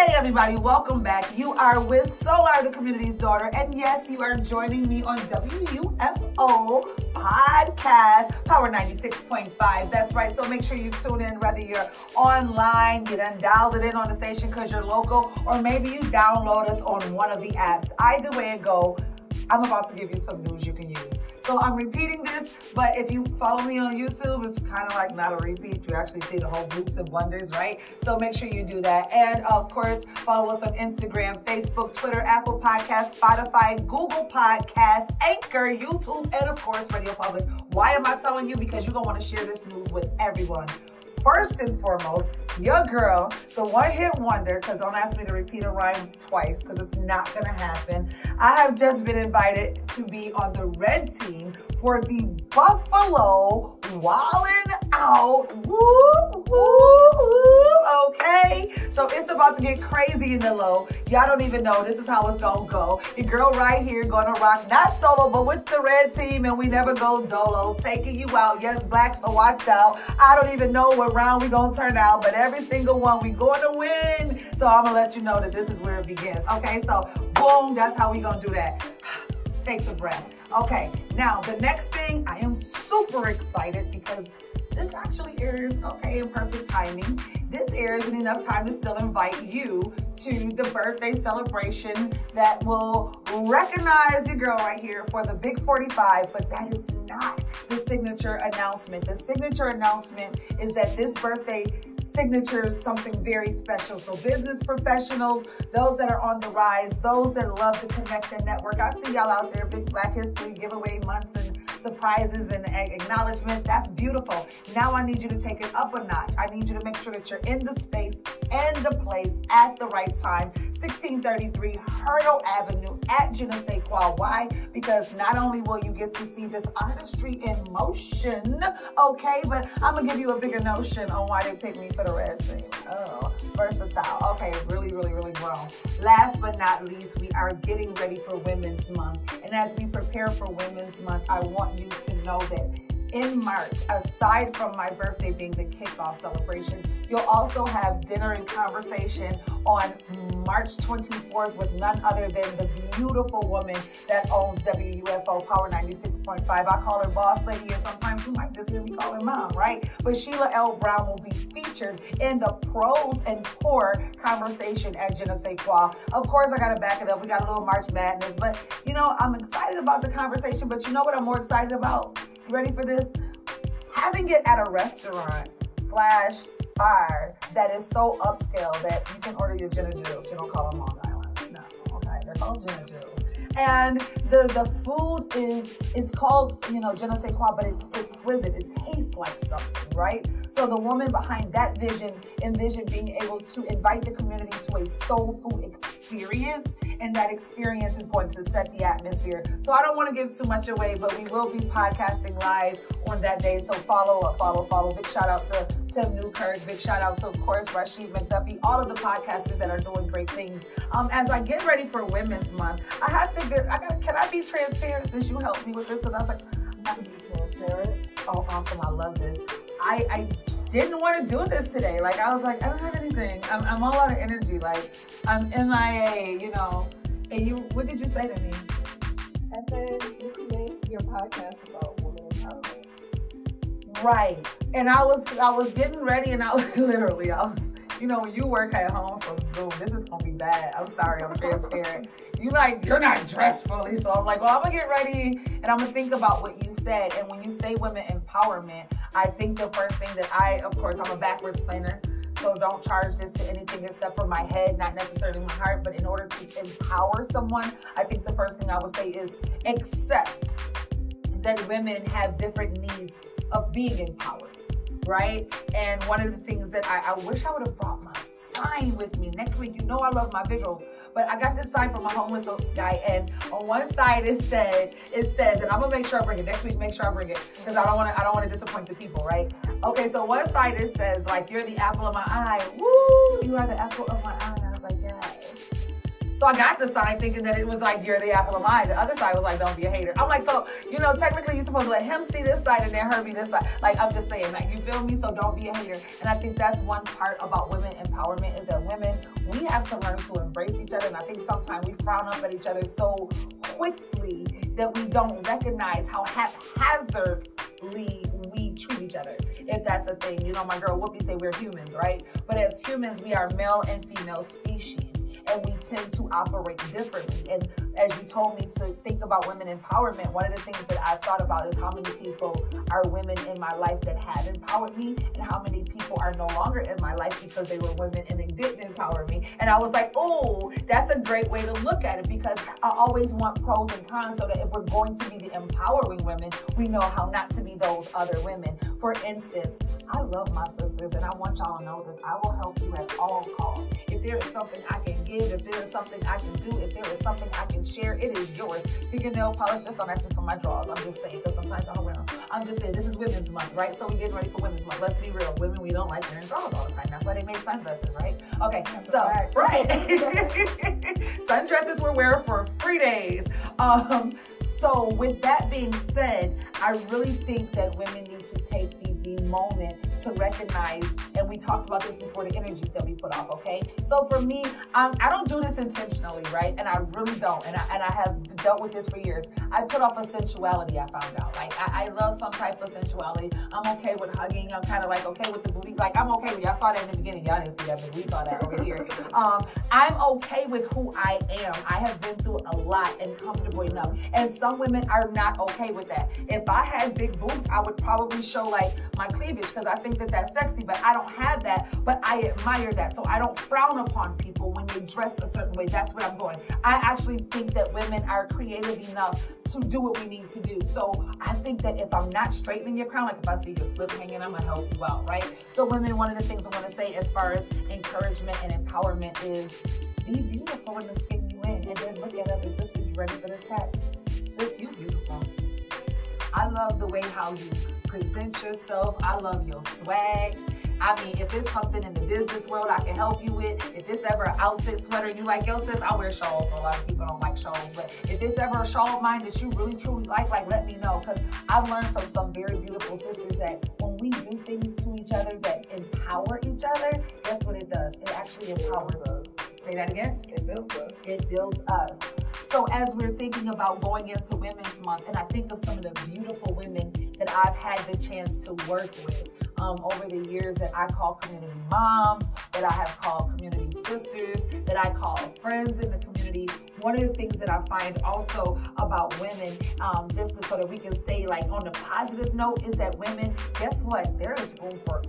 Hey everybody, welcome back. You are with Solar, the community's daughter, and yes, you are joining me on WUFO podcast, Power 96.5. That's right. So make sure you tune in, whether you're online, you dialed it in on the station because you're local, or maybe you download us on one of the apps. Either way it go, I'm about to give you some news you can use. So I'm repeating this, but if you follow me on YouTube, it's kind of like not a repeat. You actually see the whole boots and blunders, right? So make sure you do that. And of course, follow us on Instagram, Facebook, Twitter, Apple Podcasts, Spotify, Google Podcasts, Anchor, YouTube, and of course, Radio Public. Why am I telling you? Because you're going to want to share this news with everyone first and foremost, your girl, the one hit wonder, because don't ask me to repeat a rhyme twice, because it's not going to happen. I have just been invited to be on the red team for the Buffalo Wild 'N Out. Woo, woo, woo. Okay. So it's about to get crazy in the low. Y'all don't even know. This is how it's to go. Your girl right here to rock, not solo, but with the red team, and we never go dolo. Taking you out. Yes, black, so watch out. I don't even know what round we to turn out, but every single one we to win. So I'm to let you know that this is where it begins. Okay. So boom, that's how we to do that. Takes a breath. Okay, now the next thing, I am super excited because this actually airs, okay, in perfect timing. This airs in enough time to still invite you to the birthday celebration that will recognize your girl right here for the Big 45, but that is not the signature announcement. The signature announcement is that this birthday signature something very special. So business professionals, those that are on the rise, those that love to connect and network. I see y'all out there, big Black History giveaway months and surprises and acknowledgments. That's beautiful. Now I need you to take it up a notch. I need you to make sure that you're in the space and the place at the right time. 1633 Hurdle Avenue at Je ne. Why? Because not only will you get to see this artistry in motion, okay, but I'm gonna give you a bigger notion on why they picked me for the red team. Oh, versatile. Okay, really, really, really grown. Last but not least, we are getting ready for Women's Month. And as we prepare for Women's Month, I want you to know that in March, aside from my birthday being the kickoff celebration, you'll also have dinner and conversation on March 24th with none other than the beautiful woman that owns WUFO Power 96.5. I call her boss lady, and sometimes you might just hear me call her mom, right? But Sheila L. Brown will be featured in the pros and poor conversation at Je ne. Of course, I got to back it up. We got a little March Madness, but you know, I'm excited about the conversation. But you know what I'm more excited about? Ready for this? Having it at a restaurant slash bar that is so upscale that you can order your gin and juice. You don't call them Long Island. No, okay. They're called gin and. And the the food is it's called, you know, je ne sais quoi, but it's exquisite. It tastes like something, right? So the woman behind that vision envisioned being able to invite the community to a soul food experience and that experience is going to set the atmosphere. So I don't want to give too much away, but we will be podcasting live on that day. So follow up, follow, follow. Big shout out to Tim Newkirk. Big shout out to, of course, Rashid McDuffie, all of the podcasters that are doing great things. Um, as I get ready for Women's Month, I have to, Be, I got, can I be transparent since you helped me with this? Because I was like, I can be transparent. Oh, awesome. I love this. I, I didn't want to do this today. Like I was like, I don't have anything. I'm, I'm all out of energy. Like I'm MIA, you know. And you, what did you say to me? I said you make your podcast about women empowerment. Right. And I was, I was getting ready, and I was literally, I was, you know, when you work at home from Zoom, this is gonna be bad. I'm sorry, I'm transparent. You like, you're not dressed fully, so I'm like, well, I'm gonna get ready, and I'm gonna think about what you said. And when you say women empowerment, I think the first thing that I, of course, I'm a backwards planner. So don't charge this to anything except for my head, not necessarily my heart. But in order to empower someone, I think the first thing I would say is accept that women have different needs of being empowered, right? And one of the things that I, I wish I would have brought my sign with me next week. You know I love my visuals, but I got this sign from my home homeless guy, and on one side it said it says, and I'm gonna make sure I bring it next week. Make sure I bring it because I don't want to I don't want to disappoint the people, right? Okay, so one side it says like you're the apple of my eye. Woo, you are the apple of my eye. And I was like, yes. So I got the sign thinking that it was like, you're the apple of my eye. The other side was like, don't be a hater. I'm like, so, you know, technically you're supposed to let him see this side and then her be this side. Like, I'm just saying, like, you feel me? So don't be a hater. And I think that's one part about women empowerment is that women, we have to learn to embrace each other. And I think sometimes we frown up at each other so quickly that we don't recognize how haphazardly we treat each other, if that's a thing. You know, my girl Whoopi say we're humans, right? But as humans, we are male and female species and we tend to operate differently. And as you told me to think about women empowerment, one of the things that I thought about is how many people are women in my life that have empowered me, and how many people are no longer in my life because they were women and they didn't empower me. And I was like, oh, that's a great way to look at it because I always want pros and cons so that if we're going to be the empowering women, we know how not to be those other women. For instance, I love my sisters and I want y'all to know this. I will help you at all costs. If there is something I can give, if there is something I can do, if there is something I can share, it is yours. Speaking nail polish, just don't ask me for my drawers. I'm just saying, because sometimes I don't wear them. I'm just saying, this is Women's Month, right? So we're getting ready for Women's Month. Let's be real. Women, we don't like wearing drawers all the time. That's why they make sundresses, right? Okay, so, right. sundresses we're wearing for free days. Um, so with that being said, I really think that women need to take the the moment to recognize, and we talked about this before, the energies that we put off, okay? So for me, um, I don't do this intentionally, right? And I really don't. And I, and I have dealt with this for years. I put off a sensuality, I found out. Like, I, I love some type of sensuality. I'm okay with hugging. I'm kind of like okay with the booty. Like, I'm okay with, y'all saw that in the beginning. Y'all didn't see that, but we saw that over here. Um, I'm okay with who I am. I have been through a lot and comfortable enough. And some women are not okay with that. If I had big boobs, I would probably show like my cleavage because I think that that's sexy, but I don't have that, but I admire that. So I don't frown upon people when they dress a certain way. That's what I'm going. I actually think that women are creative enough to do what we need to do. So I think that if I'm not straightening your crown, like if I see your slip hanging, I'm gonna help you out, right? So women, one of the things I want to say as far as encouragement and empowerment is be beautiful in the skin you in, and then look at other sisters. You ready for this catch? Sis, you beautiful. I love the way how you present yourself. I love your swag. I mean, if it's something in the business world I can help you with, if it's ever an outfit sweater you like, yo sis, I wear shawls, so a lot of people don't like shawls. But if it's ever a shawl of mine that you really truly like, like let me know. Because I've learned from some very beautiful sisters that when we do things to each other that empower each other, that's what it does. It actually empowers us. Say that again. It builds us. It builds us. So as we're thinking about going into Women's Month, and I think of some of the beautiful women that I've had the chance to work with um, over the years that I call community moms, that I have called community sisters, that I call friends in the community. One of the things that I find also about women, um, just to, so that we can stay like on the positive note, is that women, guess what? There is room for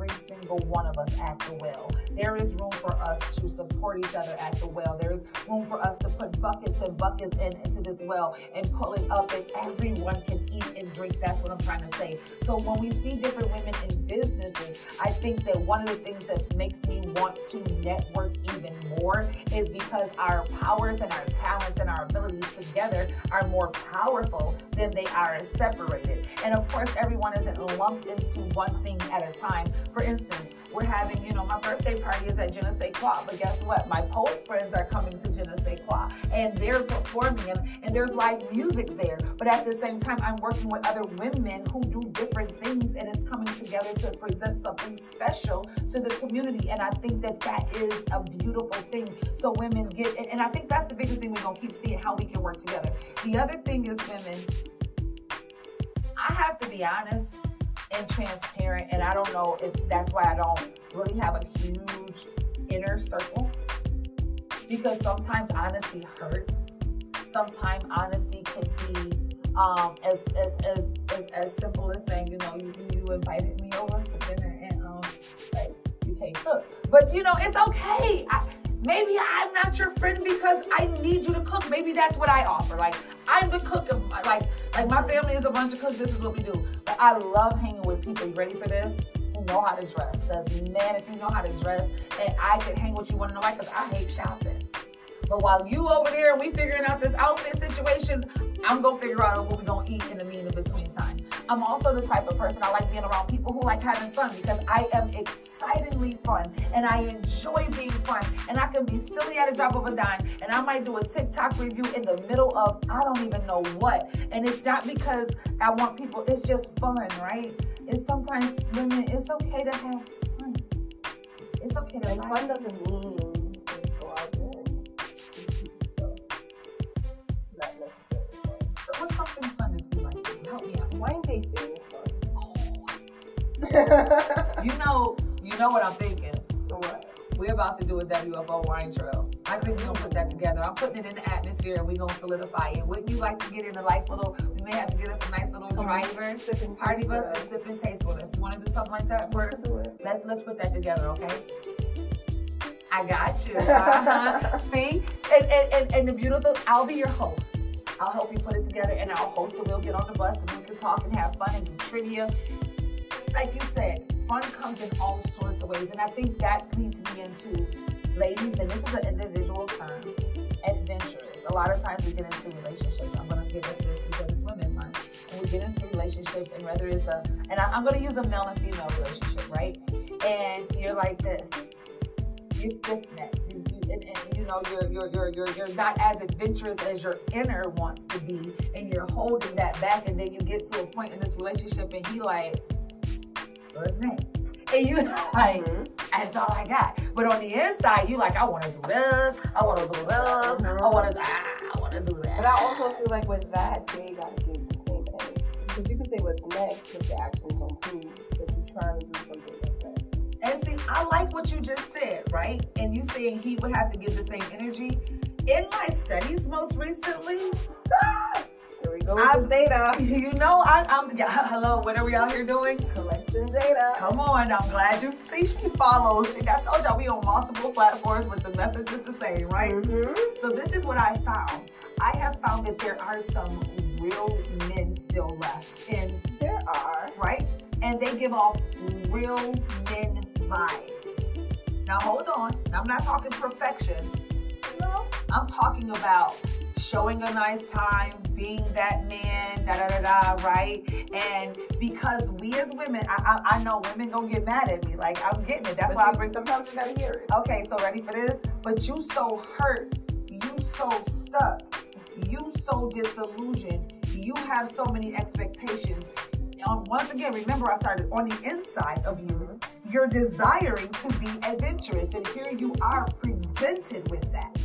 every single one of us at the well. There is room for us to support each other at the well. There is room for us to put buckets and buckets in, into this well and pull it up and everyone can eat and drink. That's what I'm trying to say. So when we see different women in businesses, I think that one of the things that makes me want to network even more is because our powers and our talents and our abilities together are more powerful than they are separated. And of course, everyone isn't lumped into one thing at a time. For instance, we're having, you know, my birthday party is at Je ne sais quoi, but guess what? My poet friends are coming to Je ne sais quoi, and they're performing, and, and there's live music there. But at the same time, I'm working with other women who do different things, and it's coming together to present something special to the community. And I think that that is a beautiful thing. So women get, and, and I think that's the biggest thing we're gonna keep seeing how we can work together. The other thing is women. I have to be honest and transparent. And I don't know if that's why I don't really have a huge inner circle because sometimes honesty hurts. Sometimes honesty can be um, as, as, as, as, as simple as saying, you know, you, you invited me over for dinner and um, like, you can't cook. But, you know, it's okay. I, maybe I'm not your friend because I need you to cook. Maybe that's what I offer. Like I'm the cook of like like my family is a bunch of cooks. This is what we do. But I love hanging with people. You ready for this? Who know how to dress? Because man, if you know how to dress, and I can hang with you. Want to know why? Because I hate shopping. But while you over there and we figuring out this outfit situation, I'm gonna figure out what we're gonna eat in the mean in between time. I'm also the type of person I like being around people who like having fun because I am excitingly fun and I enjoy being fun and I can be silly at a drop of a dime and I might do a TikTok review in the middle of I don't even know what. And it's not because I want people, it's just fun, right? It's sometimes women, it's okay to have fun. It's okay to laugh. fun doesn't mean Help me. Wine tasting is. You know, you know what I'm thinking. what? We're about to do a WUFO wine trail. I think we're gonna put that together. I'm putting it in the atmosphere and we're gonna solidify it. Wouldn't you like to get in a nice little, we may have to get us a nice little driver, Sipping party bus and sip and taste with us. You wanna do something like that? For, let's let's put that together, okay? I got you. Uh-huh. See? And, and, and, and the beautiful, I'll be your host. I'll help you put it together and I'll host it. We'll get on the bus and we can talk and have fun and do trivia. Like you said, fun comes in all sorts of ways. And I think that leads me into ladies, and this is an individual term, adventurous. A lot of times we get into relationships. I'm gonna give us this because it's women month. And we get into relationships and whether it's a and I, I'm gonna use a male and female relationship, right? And you're like this. You're stiff. And, and you know you're, you're you're you're you're not as adventurous as your inner wants to be, and you're holding that back. And then you get to a point in this relationship, and he like, what's next? And you like, Mhm. that's all I got. But on the inside, you like, I want to do this, I want to do this, I want to, ah, I want to do that. But I also feel like with that, they gotta give the same thing Because you can say what's next, but the actions don't prove that you're trying to do something. And see, I like what you just said, right? And you saying he would have to give the same energy. In my studies most recently, ah, Here we go with I'm- data. you know, I, I'm, yeah, hello, what are we out here doing? Collecting data. Come on, I'm glad you see she follows. She, I told y'all we on multiple platforms, but the message is the same, right? Mhm. So this is what I found. I have found that there are some real men still left, and There are. right, and they give off real men vibes. Now hold on, I'm not talking perfection. No. I'm talking about showing a nice time, being that man, da da da da, right? And because we as women, I, I, I know women gonna get mad at me. Like I'm getting it. That's But why I bring. Sometimes you gotta hear it. Okay, so ready for this? But you so hurt, you so stuck, you so disillusioned, you have so many expectations. Um, once again, remember I started on the inside of you. You're desiring to be adventurous, and here you are presented with that.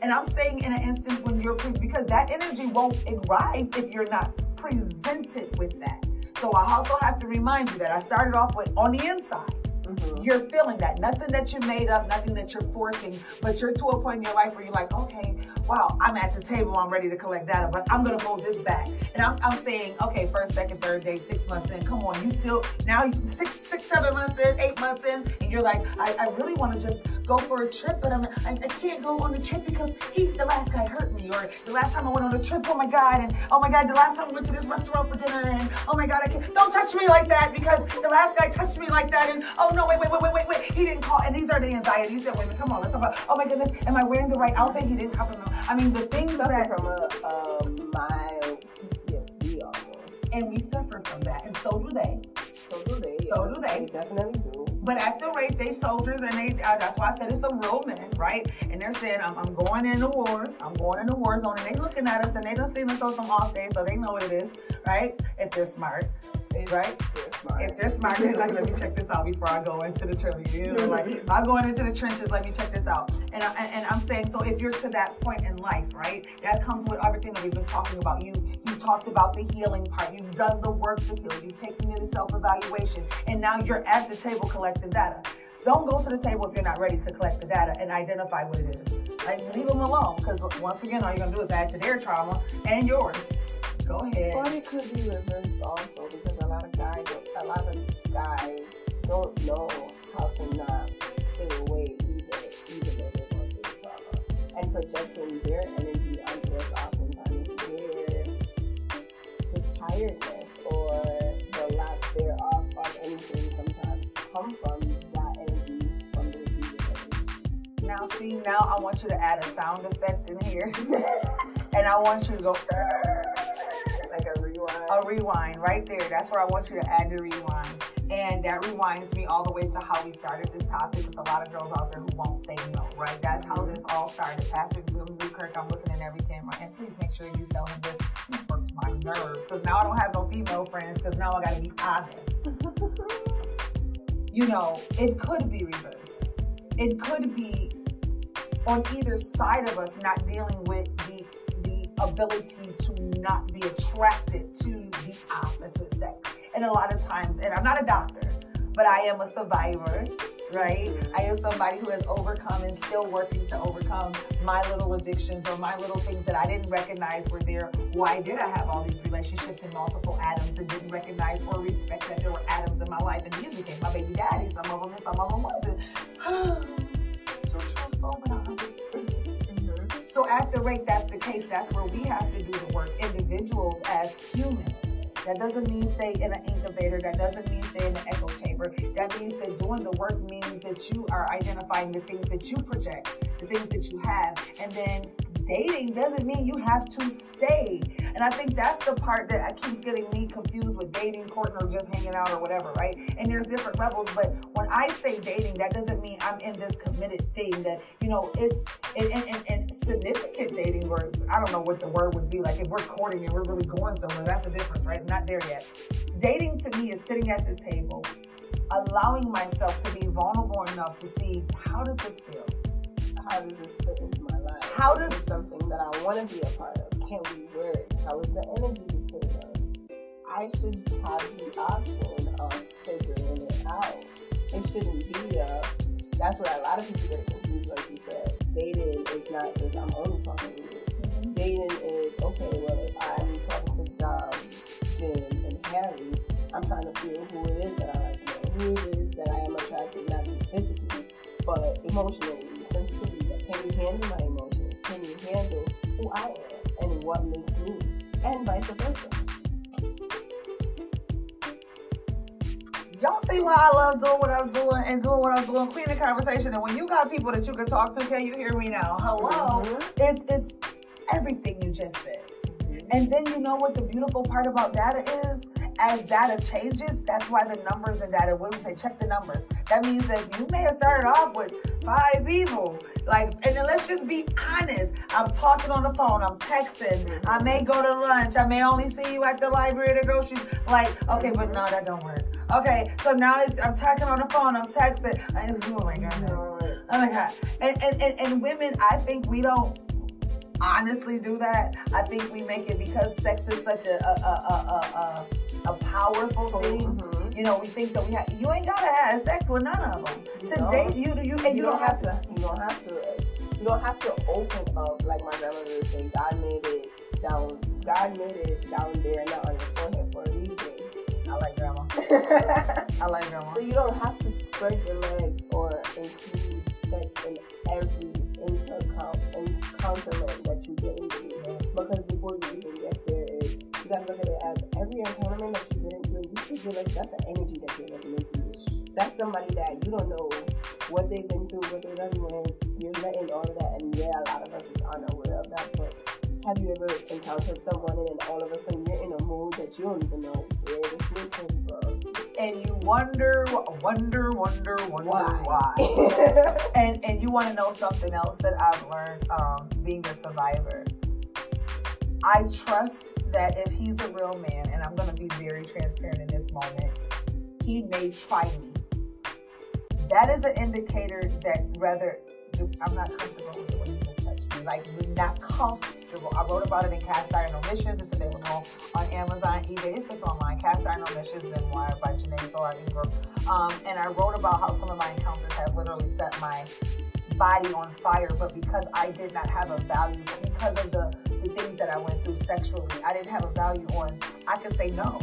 And I'm saying in an instance when you're pre- because that energy won't rise if you're not presented with that. So I also have to remind you that I started off with on the inside. Mhm. You're feeling that. Nothing that you made up, nothing that you're forcing, but you're to a point in your life where you're like, okay, wow, I'm at the table, I'm ready to collect data, but I'm gonna hold this back. And I'm, I'm saying, okay, first, second, third day, six months in, come on, you still, now six, six, seven months in, eight months in, and you're like, I, I really wanna just go for a trip, but I'm, I, I can't go on the trip because he, the last guy hurt me, or the last time I went on a trip, oh my God, and oh my God, the last time we went to this restaurant for dinner, and oh my God, I can't, don't touch me like that because the last guy touched me like that, and oh no, wait, wait, wait, wait, wait, wait, he didn't call, and these are the anxieties that women, come on, let's talk about, oh my goodness, am I wearing the right outfit? He didn't compliment me. I mean, the things Suffer that, from a, a mild PTSD almost. and we suffer from that, and so do they. So do they. So yes. do they. They definitely do. But at the rate, they soldiers, and they uh, that's why I said it's some real men, right? And they're saying, I'm, I'm going in the war, I'm going in the war zone, and they looking at us, and they done seen us on some off days, so they know what it is, right? If they're smart, It's- right? If they're smart, like, let me check this out before I go into the trenches. You know, like I'm going into the trenches, let me check this out. And, I, and I'm saying, so if you're to that point in life, right, that comes with everything that we've been talking about. You you talked about the healing part. You've done the work to heal. You've taken it in self-evaluation, and now you're at the table collecting data. Don't go to the table if you're not ready to collect the data and identify what it is. Like leave them alone, because once again, all you're gonna do is add to their trauma and yours. Go ahead. But it could be reversed also because a lot of guys, a lot of guys don't know how to not stay away either, even though they're going through trauma. And projecting their energy onto us oftentimes where the tiredness or the lack thereof of anything sometimes come from that energy from the receiving. Now see, now I want you to add a sound effect in here. and I want you to go a rewind. Right there. That's where I want you to add the rewind. And that rewinds me all the way to how we started this topic. There's a lot of girls out there who won't say no, right? That's how this all started. Pastor Kirk, I'm looking in every camera. And please make sure you tell him this. He works my nerves. Because now I don't have no female friends because now I got to be honest. you know, it could be reversed. It could be on either side of us not dealing with ability to not be attracted to the opposite sex. And a lot of times, and I'm not a doctor, but I am a survivor, right? I am somebody who has overcome and still working to overcome my little addictions or my little things that I didn't recognize were there. Why did I have all these relationships and multiple atoms and didn't recognize or respect that there were atoms in my life and these became my baby daddy, some of them and some of them wasn't. so truthful, but mm-hmm. So at the rate that's the case, that's where we have to do the work, individuals as humans that doesn't mean stay in an incubator. That doesn't mean stay in an echo chamber. That means that doing the work means that you are identifying the things that you project, the things that you have, and then dating doesn't mean you have to stay. And I think that's the part that keeps getting me confused with dating, courting, or just hanging out or whatever, right? And there's different levels. But when I say dating, that doesn't mean I'm in this committed thing that, you know, it's and, and, and significant dating words. I don't know what the word would be like. If we're courting and we're really going somewhere, that's the difference, right? not there yet. Dating to me is sitting at the table, allowing myself to be vulnerable enough to see how does this feel? How does this life? How does something that I want to be a part of? Can we work? How is the energy between us? I should have the option of figuring it out. It shouldn't be a. That's what a lot of people get confused. Like you said, dating is not just I'm only talking to you. Mm-hmm. Dating is okay. Well, if I'm talking to John, Jim, and Harry, I'm trying to feel who it is that I like, you know, who it is that I am attracted, not just physically, but emotionally, sensitivity. Can you handle my emotions? Can you handle who I am and what makes me? And vice versa. Y'all see why I love doing what I'm doing and doing what I'm doing, cleaning conversation. And when you got people that you can talk to, can you hear me now? Hello. Mm-hmm. It's it's everything you just said. Mm-hmm. And then you know what the beautiful part about data is? As data changes, that's why the numbers and data, when we say check the numbers, that means that you may have started off with five people. Like, and then let's just be honest. I'm talking on the phone, I'm texting, I may go to lunch, I may only see you at the library or the groceries. Like, okay, but no, that don't work. Okay, so now I'm talking on the phone, I'm texting. I, oh my god. Oh my god. And, and, and, and women, I think we don't honestly do that. I think we make it because sex is such a a, a, a, a powerful thing. Mm-hmm. You know, we think that we have. You ain't gotta have sex with none of them. Today, you you and you, don't, have, to. You don't have to. You don't have to open up like my grandmother would say. God made it down. God made it down there, not on your forehead for a reason. I like grandma. I like grandma. So you don't have to spread your legs or include sex in every compliment that you get into. Because before you even get there, is you gotta look at it as every encounter that you get into, you should like that's the energy that you're letting into. That's somebody that you don't know what they've been through, what they've done when you're letting all of that. And yeah, a lot of us are unaware of that, but have you ever encountered someone and then all of a sudden you're in a mood that you don't even know where this mood came from? And you wonder, wonder, wonder, wonder why. why. and and you want to know something else that I've learned um, being a survivor. I trust that if he's a real man, and I'm going to be very transparent in this moment, he may try me. That is an indicator that rather I'm not comfortable with the way just touched me. Like, we're not comfortable. I wrote about it in Cast Iron Omissions. It's available on Amazon, eBay. It's just online. Cast Iron Omissions, Memoir by Janae Solar Ingram. Um, and I wrote about how some of my encounters have literally set my body on fire, but because I did not have a value, because of the, the things that I went through sexually, I didn't have a value on, I could say no.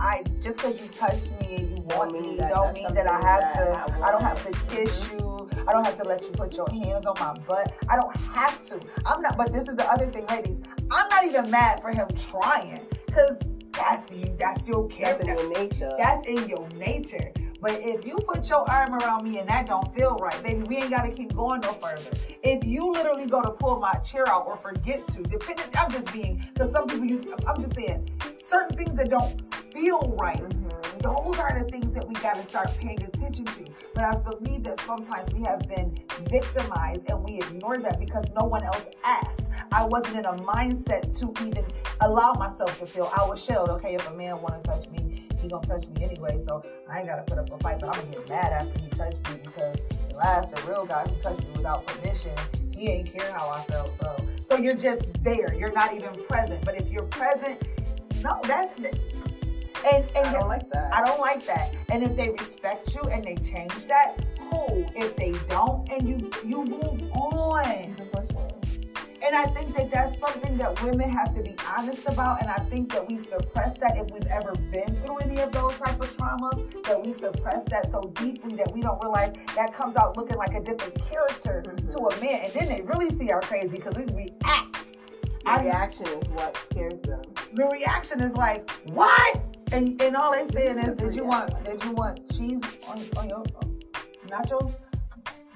I just because you touch me and you want me, don't mean that I have that to. I, I, don't have to kiss mm-hmm. you. I don't have to let you put your hands on my butt. I don't have to. I'm not, but this is the other thing, ladies. I'm not even mad for him trying because that's the, that's your character. That's in your nature. That's in your nature. But if you put your arm around me and that don't feel right, baby, we ain't gotta keep going no further. If you literally go to pull my chair out or forget to, depending, I'm just being, because some people, you, I'm just saying, certain things that don't feel right. Mm-hmm. Those are the things that we got to start paying attention to. But I believe that sometimes we have been victimized and we ignore that because no one else asked. I wasn't in a mindset to even allow myself to feel. I was shelled. Okay, if a man want to touch me, he gonna touch me anyway. So I ain't gotta put up a fight. But I'm gonna get mad after he touched me because the last a real guy who touched me without permission, he ain't care how I felt. So so you're just there. You're not even present. But if you're present, no, that, that and, and I don't like that. I don't like that. And if they respect you and they change that, cool. If they don't, and you you move on. And I think that that's something that women have to be honest about. And I think that we suppress that if we've ever been through any of those type of traumas, that we suppress that so deeply that we don't realize that comes out looking like a different character mm-hmm. to a man. And then they really see our crazy because we react. The reaction is what scares them. The reaction is like, what? And and all they saying is, did you want did you want cheese on, on your nachos?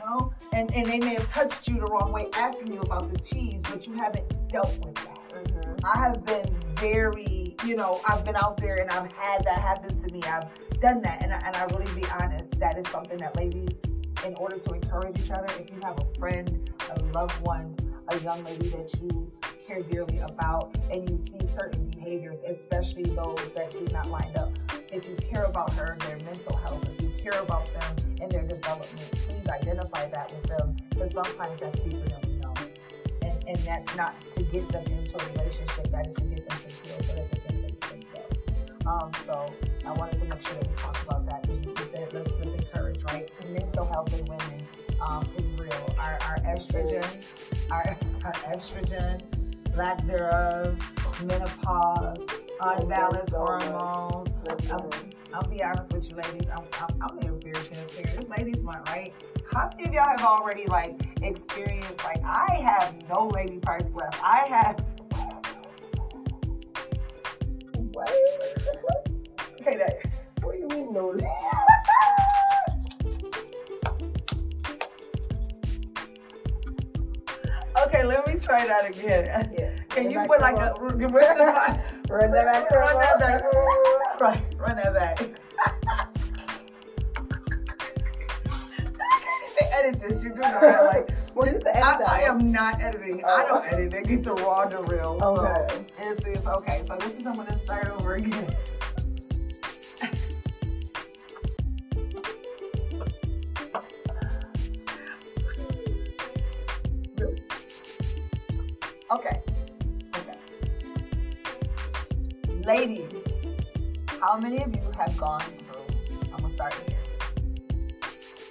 No. And and they may have touched you the wrong way, asking you about the cheese, but you haven't dealt with that. Mm-hmm. I have been very, you know, I've been out there and I've had that happen to me. I've done that, and I, and I really be honest, that is something that ladies, in order to encourage each other, if you have a friend, a loved one, a young lady that you care dearly about and you see certain behaviors, especially those that do not line up. If you care about her, their mental health, if you care about them and their development, please identify that with them because sometimes that's deeper than we know. And, and that's not to get them into a relationship, that is to get them to heal so that they can to themselves. Um, so I wanted to make sure that we talked about that because you said let's, let's encourage, right? Mental health in women um, is real. Our, our estrogen, our, our estrogen, lack thereof, menopause, oh, unbalanced hormones. I'm, I'll be honest with you, ladies. I'm, I'm, I'm being very transparent. This ladies month, right? How many of y'all have already like experienced? Like, I have no lady parts left. I have. What? okay, that. What do you mean no? Okay, let me try that again. Can you put like a run that Run that back. Run that back. Run that back. edit this. You do know that. Like, well, you edit I, I, am not editing. Oh. I don't oh. edit. They get the raw, the real. Okay. So it's, it's okay. So this is I'm gonna start over again. Many of you have gone through? I'm gonna start here.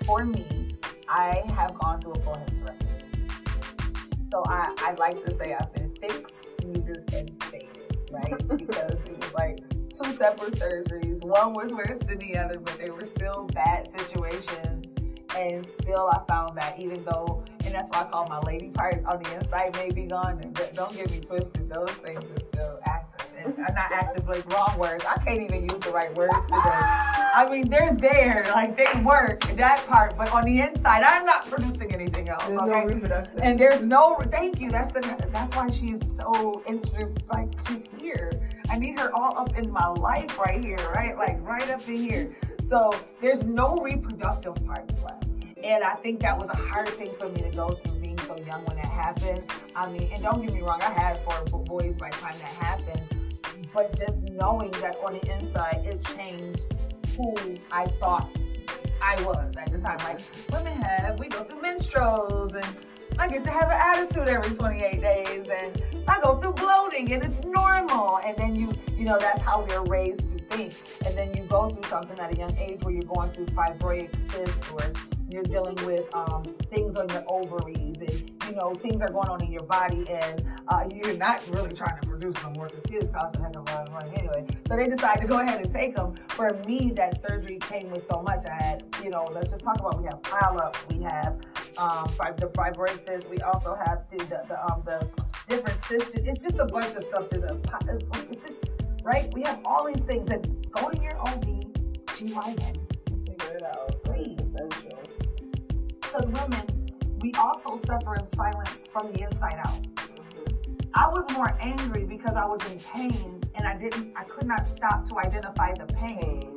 For me, I have gone through a full hysterectomy. So I, I like to say I've been fixed, neutered, and stated, right? because it was like two separate surgeries. One was worse than the other, but they were still bad situations. And still, I found that even though and that's why I call my lady parts on the inside may be gone. And don't get me twisted; those things are still active. And I'm not active, like wrong words. I can't even use the right words today. I mean, they're there, like they work that part, but on the inside, I'm not producing anything else. There's okay, no reproduction. and there's no. Thank you. That's a, that's why she's so interested. Like she's here. I need her all up in my life right here, right? Like right up in here. So there's no reproductive parts left. And I think that was a hard thing for me to go through being so young when it happened. I mean, and don't get me wrong, I had four boys by the time that happened. But just knowing that on the inside, it changed who I thought I was at the time. Like women have, we go through menstruals and I get to have an attitude every 28 days and I go through bloating and it's normal. And then you, you know, that's how we are raised to think. And then you go through something at a young age where you're going through fibroid cyst or you're dealing with um, things on your ovaries and you know things are going on in your body and uh, you're not really trying to produce no more because kids cost a heck of a lot of money anyway. So they decide to go ahead and take them for me that surgery came with so much. I had you know let's just talk about we have polyps we have um, the fibrosis we also have the, the, the, um, the different cysts it's just a bunch of stuff there's a it's just right? We have all these things and go to your ob gyn because women, we also suffer in silence from the inside out. I was more angry because I was in pain and I didn't, I could not stop to identify the pain.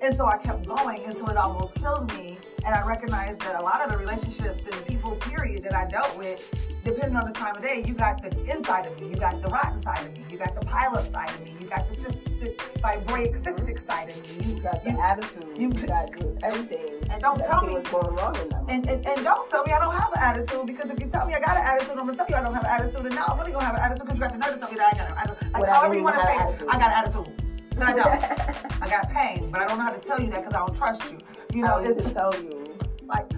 And so I kept going until it almost killed me. And I recognized that a lot of the relationships and people, period, that I dealt with, depending on the time of day, you got the inside of me, you got the rotten side of me, you got the pile up side of me, you got the cystic, fibroic cystic side of me, you got the you, attitude, you, you got everything. And don't tell me what's going wrong in them. And, and, and don't tell me I don't have an attitude because if you tell me I got an attitude, I'm gonna tell you I don't have an attitude. And now I'm really gonna have an attitude because you got the nerve to tell me that I got an attitude. Like, however you want to say, it, I got an attitude. But I don't. I got pain, but I don't know how to tell you that because I don't trust you. You know, it's to tell you. Like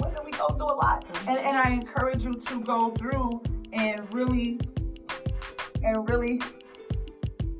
women, we go through a lot, and and I encourage you to go through and really, and really,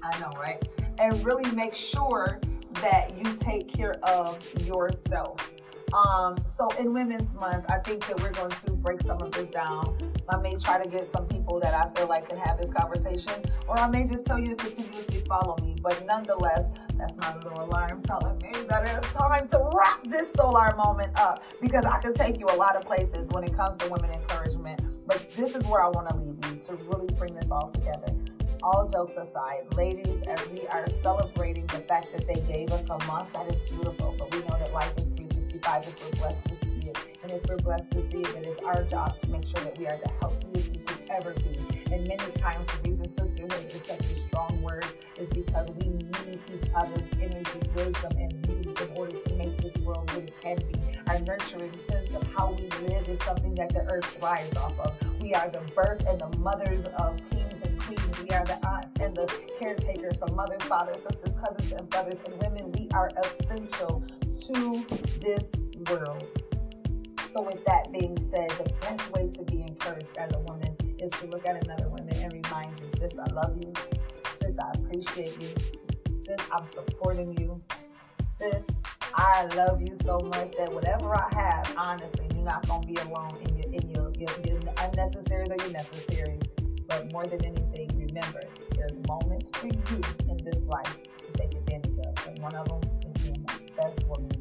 I know, right? And really make sure that you take care of yourself. Um, so in Women's Month, I think that we're going to break some of this down. I may try to get some people that I feel like can have this conversation, or I may just tell you to continuously follow me. But nonetheless, that's my little alarm telling me that it's time to wrap this solar moment up because I can take you a lot of places when it comes to women encouragement. But this is where I want to leave you to really bring this all together all jokes aside, ladies, as we are celebrating the fact that they gave us a month, that is beautiful. But we know that life is 365 if we're blessed to. And if we're blessed to see it, it is our job to make sure that we are the healthiest we could ever be. And many times the reason sisterhood is such a strong word is because we need each other's energy, wisdom, and beauty in order to make this world what it can be. Our nurturing sense of how we live is something that the earth thrives off of. We are the birth and the mothers of kings and queens. We are the aunts and the caretakers for mothers, fathers, sisters, cousins, and brothers and women. We are essential to this world. So, with that being said, the best way to be encouraged as a woman is to look at another woman and remind you, sis, I love you. Sis, I appreciate you. Sis, I'm supporting you. Sis, I love you so much that whatever I have, honestly, you're not gonna be alone in your in your, your, your unnecessaries or your necessaries. But more than anything, remember there's moments for you in this life to take advantage of. And one of them is being the best woman